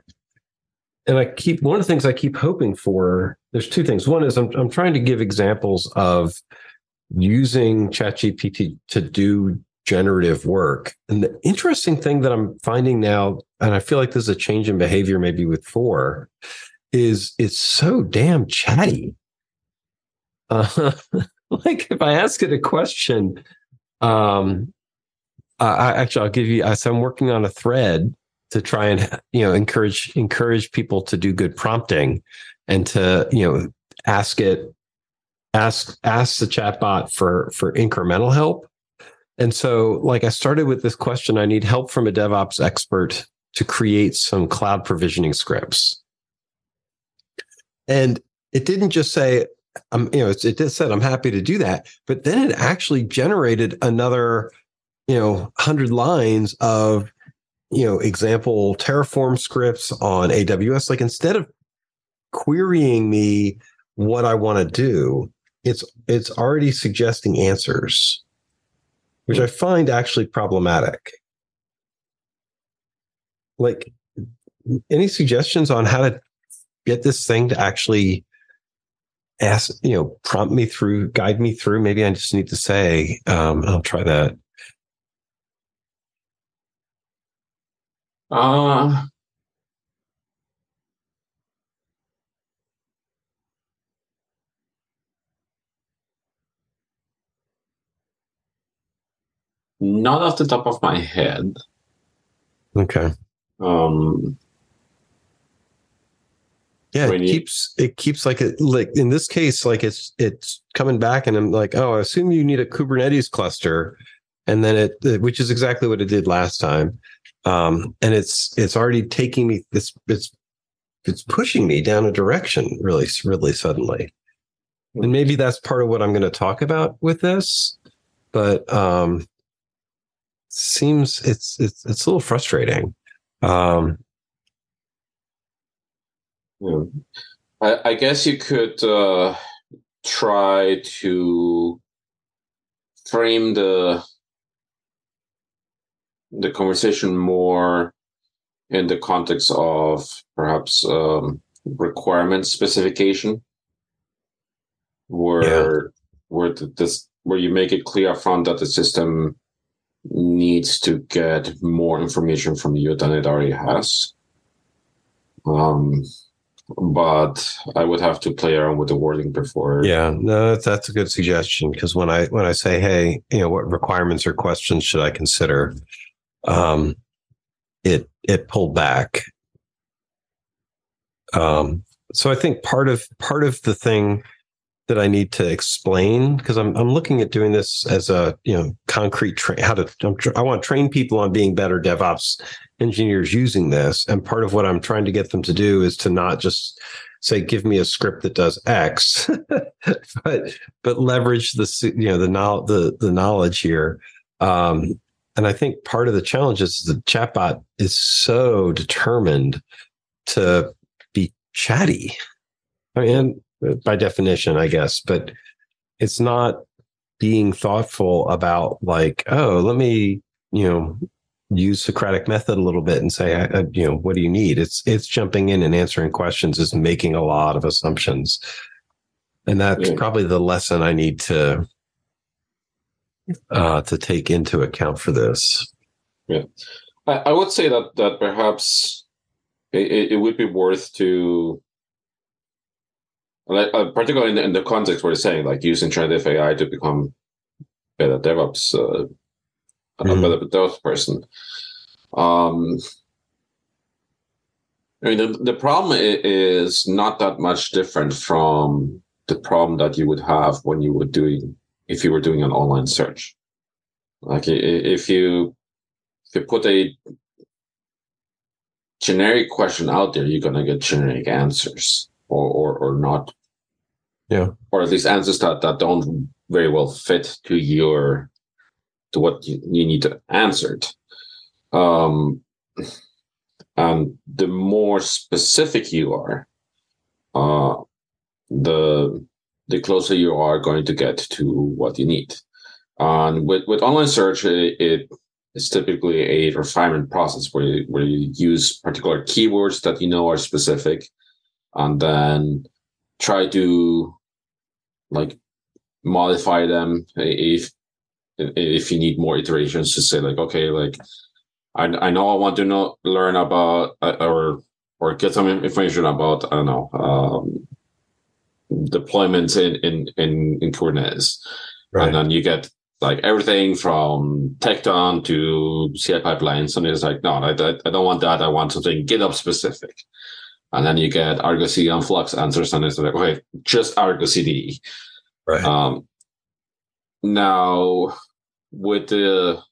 and I keep one of the things I keep hoping for. There's two things. One is I'm I'm trying to give examples of using ChatGPT to do generative work. And the interesting thing that I'm finding now, and I feel like there's a change in behavior maybe with four, is it's so damn chatty. Uh, like if I ask it a question, um, I, actually I'll give you. So I'm working on a thread to try and you know encourage encourage people to do good prompting and to you know ask it ask ask the chatbot for for incremental help and so like i started with this question i need help from a devops expert to create some cloud provisioning scripts and it didn't just say um, you know it, it just said i'm happy to do that but then it actually generated another you know 100 lines of you know, example Terraform scripts on AWS. Like instead of querying me what I want to do, it's it's already suggesting answers, which I find actually problematic. Like any suggestions on how to get this thing to actually ask, you know, prompt me through, guide me through. Maybe I just need to say, um, I'll try that. Uh, not off the top of my head. Okay. Um, yeah, it keeps it keeps like it like in this case, like it's it's coming back, and I'm like, oh, I assume you need a Kubernetes cluster, and then it, which is exactly what it did last time um, and it's it's already taking me it's it's it's pushing me down a direction really really suddenly and maybe that's part of what i'm going to talk about with this but um seems it's it's it's a little frustrating um yeah. I, I guess you could uh try to frame the the conversation more in the context of perhaps um, requirement specification, where yeah. where the, this where you make it clear upfront that the system needs to get more information from you than it already has. Um, but I would have to play around with the wording before. Yeah, no, that's, a good suggestion because when I when I say, hey, you know, what requirements or questions should I consider? Um, it it pulled back. Um, so I think part of part of the thing that I need to explain because I'm I'm looking at doing this as a you know concrete train how to I'm, I want to train people on being better DevOps engineers using this, and part of what I'm trying to get them to do is to not just say give me a script that does X, but but leverage the you know the knowledge the the knowledge here. Um, and I think part of the challenge is the chatbot is so determined to be chatty. I mean, by definition, I guess, but it's not being thoughtful about like, oh, let me, you know, use Socratic method a little bit and say, I, you know, what do you need? It's it's jumping in and answering questions is making a lot of assumptions, and that's yeah. probably the lesson I need to uh, to take into account for this. Yeah, I, I would say that that perhaps it, it would be worth to like, uh, particularly in the, in the, context where you're saying like using generative AI to become better DevOps, uh, mm-hmm. a better DevOps person. Um, I mean, the, the problem is not that much different from the problem that you would have when you were doing if you were doing an online search. Like if you if you put a generic question out there, you're gonna get generic answers or or, or not yeah. Or at least answers that, that don't very well fit to your to what you, you need to answer it. Um and the more specific you are, uh the the closer you are going to get to what you need. And with, with online search, it, it is typically a refinement process where you, where you use particular keywords that you know are specific and then try to like modify them if if you need more iterations to say like okay like I, I know I want to know learn about uh, or or get some information about I don't know um, deployments in in in, in Kubernetes, right. and then you get like everything from Tekton to CI pipelines, and it's like no, I, I don't want that. I want something GitOps specific. And then you get Argo CD and Flux answers, and it's like, okay, just Argo CD. Right. Um, now, with the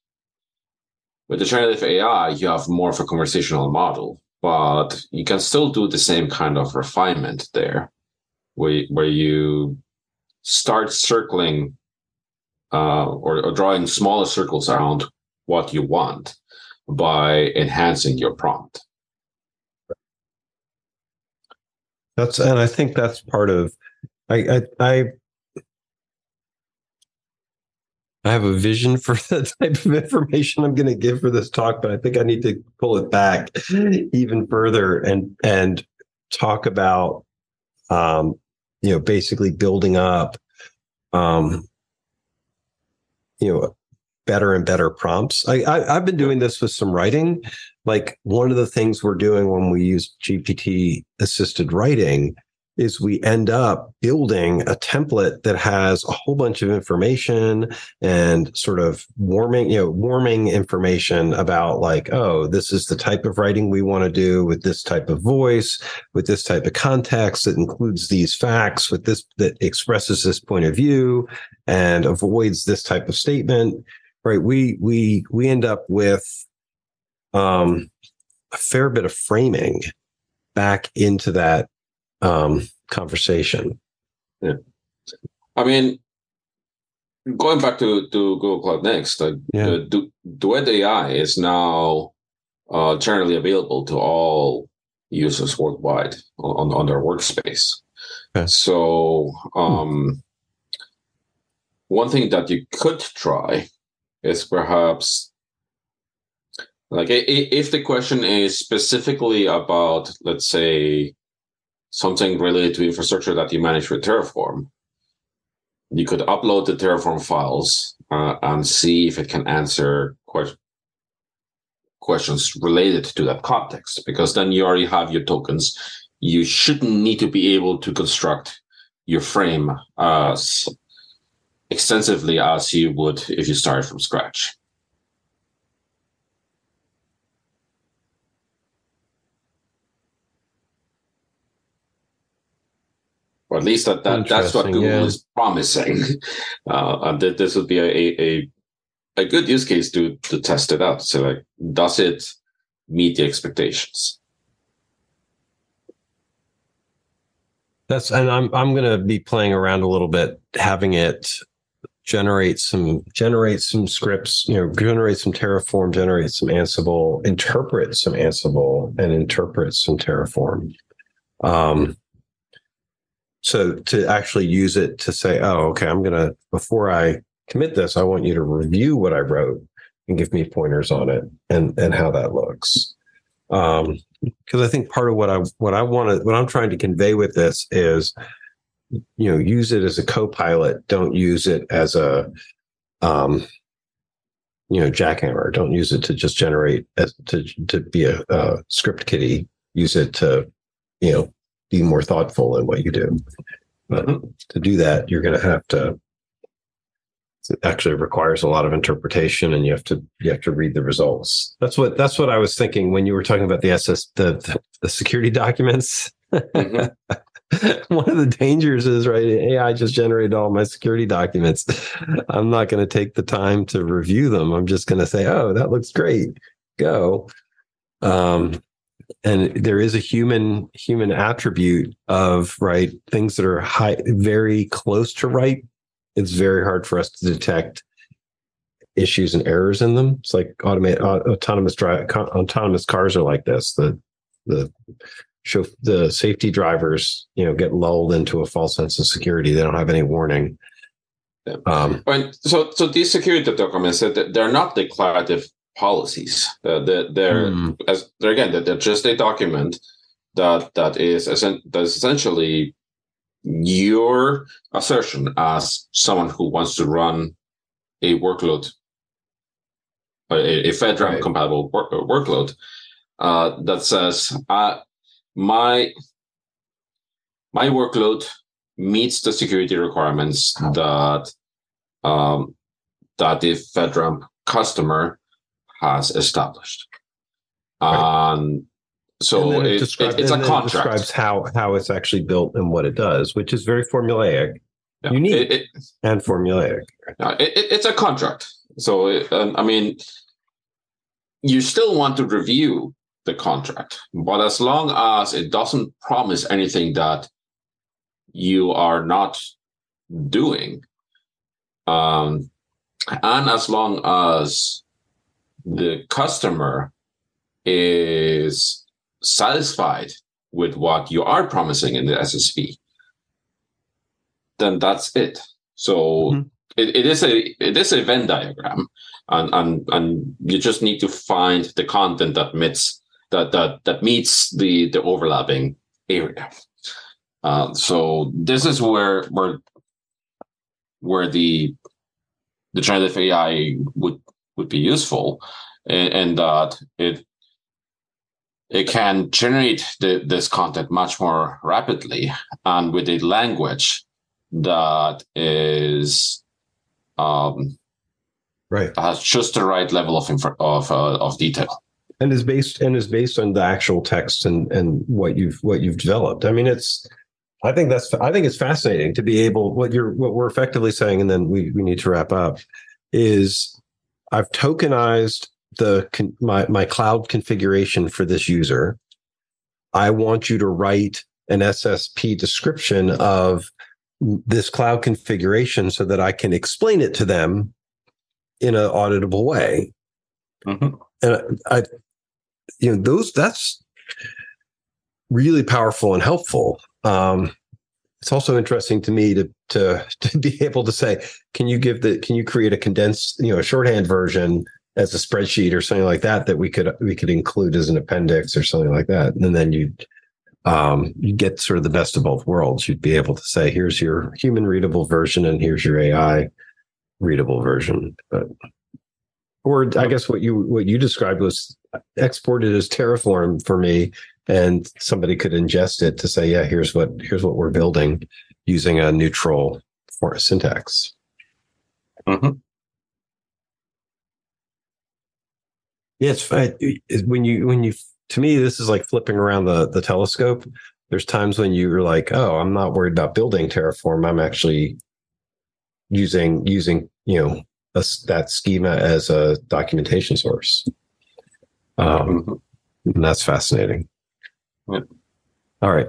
with the generative AI, you have more of a conversational model, but you can still do the same kind of refinement there, where where you start circling uh, or, or drawing smaller circles around what you want by enhancing your prompt. That's and I think that's part of I I, I I have a vision for the type of information I'm going to give for this talk, but I think I need to pull it back even further and and talk about um you know basically building up um you know better and better prompts. I, I have been doing this with some writing. Like one of the things we're doing when we use GPT assisted writing is we end up building a template that has a whole bunch of information and sort of warming, you know, warming information about like, oh, this is the type of writing we want to do with this type of voice, with this type of context that includes these facts, with this that expresses this point of view and avoids this type of statement right? We we we end up with um a fair bit of framing back into that um conversation yeah i mean going back to to google cloud next like yeah. du- duet ai is now uh generally available to all users worldwide on on their workspace okay. so um one thing that you could try is perhaps like if the question is specifically about let's say something related to infrastructure that you manage with terraform you could upload the Terraform files uh, and see if it can answer que- questions related to that context, because then you already have your tokens. You shouldn't need to be able to construct your frame as extensively as you would if you start from scratch. Or at least that, that that's what Google yeah. is promising. Uh, and that this would be a, a a good use case to to test it out. So like, does it meet the expectations? That's and I'm I'm gonna be playing around a little bit, having it generate some generate some scripts, you know, generate some Terraform, generate some Ansible, interpret some Ansible, and interpret some Terraform. Um, so to actually use it to say, oh, okay, I'm gonna before I commit this, I want you to review what I wrote and give me pointers on it and and how that looks. Um, because I think part of what I what I want to what I'm trying to convey with this is, you know, use it as a co-pilot. Don't use it as a, um, you know, jackhammer. Don't use it to just generate as to to be a, a script kiddie. Use it to, you know, be more thoughtful in what you do. But mm-hmm. to do that, you're going to have to. It actually requires a lot of interpretation, and you have to you have to read the results. That's what that's what I was thinking when you were talking about the SS the the, the security documents. Mm-hmm. One of the dangers is right. AI just generated all my security documents. I'm not going to take the time to review them. I'm just going to say, "Oh, that looks great. Go." Um, and there is a human human attribute of right things that are high very close to right. It's very hard for us to detect issues and errors in them. It's like automate autonomous drive autonomous cars are like this. The the show the safety drivers you know get lulled into a false sense of security. They don't have any warning. Yeah. um, so so these security documents that they're not declarative policies. Uh, they're, they're mm. as they're again they're just a document that that is that is essentially your assertion as someone who wants to run a workload, a, a FedRAMP right. compatible work, uh, workload uh, that says uh, my my workload meets the security requirements that um, that the FedRAMP customer has established. Right. Um, so it, it, it, it's a contract. Describes how how it's actually built and what it does, which is very formulaic, yeah. unique, and formulaic. it's a contract. So um, I mean, you still want to review the contract, but as long as it doesn't promise anything that you are not doing, um, and as long as the customer is satisfied with what you are promising in the SSP, then that's it. So mm-hmm. it, it is a it is a Venn diagram, and and and you just need to find the content that meets that that that meets the the overlapping area. Uh, so this is where where where the the generative AI would would be useful and, that it it can generate the, this content much more rapidly and with a language that is um, right. has just the right level of inf- of uh, of detail. And is based and is based on the actual text and and what you've what you've developed. I mean it's i think that's i think it's fascinating to be able what you're what we're effectively saying and then we we need to wrap up is I've tokenized the my my cloud configuration for this user. I want you to write an SSP description of this cloud configuration so that I can explain it to them in an auditable way. Mm-hmm. And I, you know, those that's really powerful and helpful. Um, it's also interesting to me to to to be able to say, can you give the can you create a condensed, you know, a shorthand version as a spreadsheet or something like that that we could we could include as an appendix or something like that, and then you um, you get sort of the best of both worlds. You'd be able to say, here's your human readable version and here's your AI readable version. But or I guess what you what you described was exported as Terraform for me, and somebody could ingest it to say, yeah, here's what here's what we're building using a neutral for syntax. Mm-hmm. Yeah, when you when you to me this is like flipping around the the telescope. There's times when you're like, oh, I'm not worried about building Terraform. I'm actually using using you know a, that schema as a documentation source. Um, mm-hmm. and that's fascinating. Yeah. All right.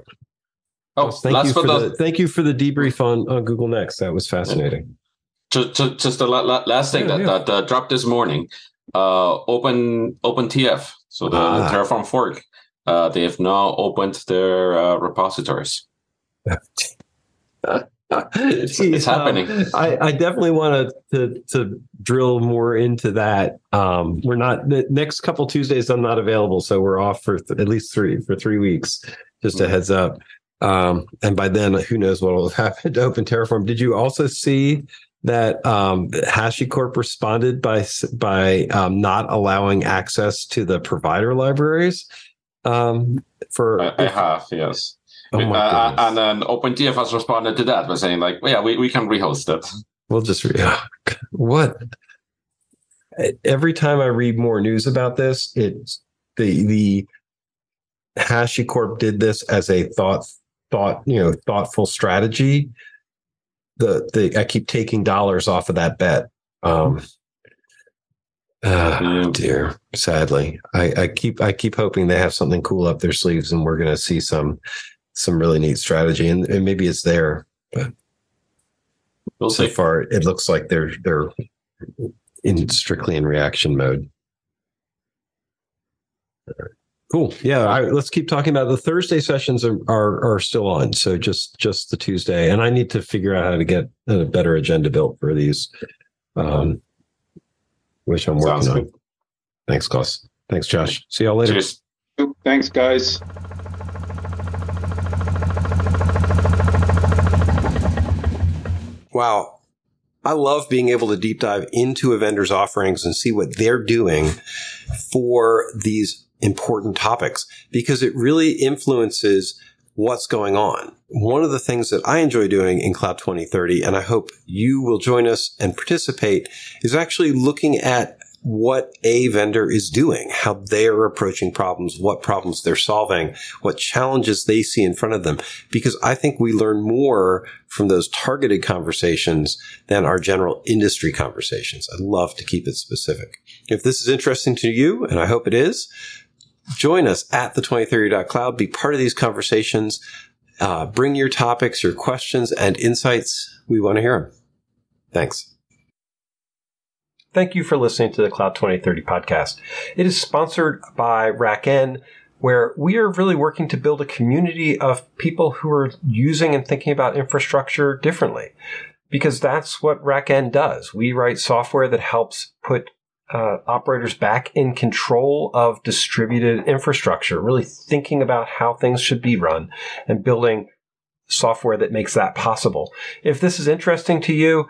Oh, thank you for the, the, thank you for the debrief on, on Google Next. That was fascinating. Just, just, just the last thing yeah, that, yeah. that uh, dropped this morning. Uh, open OpenTF, so the, ah. the Terraform fork. Uh, they have now opened their uh, repositories. it's, it's happening. Um, I, I, definitely want to, to drill more into that. Um, we're not the next couple Tuesdays. I'm not available, so we're off for th- at least three for three weeks. Just a mm-hmm. heads up. Um, and by then, who knows what will have happened to Open Terraform? Did you also see that um, HashiCorp responded by by um, not allowing access to the provider libraries? Um, for I, I have yes. Oh uh, and then OpenTF has responded to that by saying, like, well, yeah, we, we can rehost it. We'll just re- what? Every time I read more news about this, it's the the HashiCorp did this as a thought thought you know thoughtful strategy. The the I keep taking dollars off of that bet. Um, uh, dear, sadly, I, I keep I keep hoping they have something cool up their sleeves, and we're going to see some some really neat strategy, and, and maybe it's there, but we'll so see. far it looks like they're they're in strictly in reaction mode. Cool. Yeah. I, let's keep talking about the Thursday sessions are, are, are still on. So just just the Tuesday, and I need to figure out how to get a better agenda built for these, um, which I'm Sounds working good. on. Thanks, Klaus. Thanks, Josh. See y'all later. Cheers. Thanks, guys. Wow, I love being able to deep dive into a vendor's offerings and see what they're doing for these important topics because it really influences what's going on. One of the things that I enjoy doing in Cloud 2030, and I hope you will join us and participate, is actually looking at what a vendor is doing, how they're approaching problems, what problems they're solving, what challenges they see in front of them. Because I think we learn more from those targeted conversations than our general industry conversations. I love to keep it specific. If this is interesting to you, and I hope it is, join us at the 2030.cloud. Be part of these conversations. Uh, bring your topics, your questions, and insights. We want to hear them. Thanks. Thank you for listening to the Cloud 2030 podcast. It is sponsored by RackN, where we are really working to build a community of people who are using and thinking about infrastructure differently. Because that's what RackN does. We write software that helps put uh, operators back in control of distributed infrastructure, really thinking about how things should be run and building software that makes that possible. If this is interesting to you,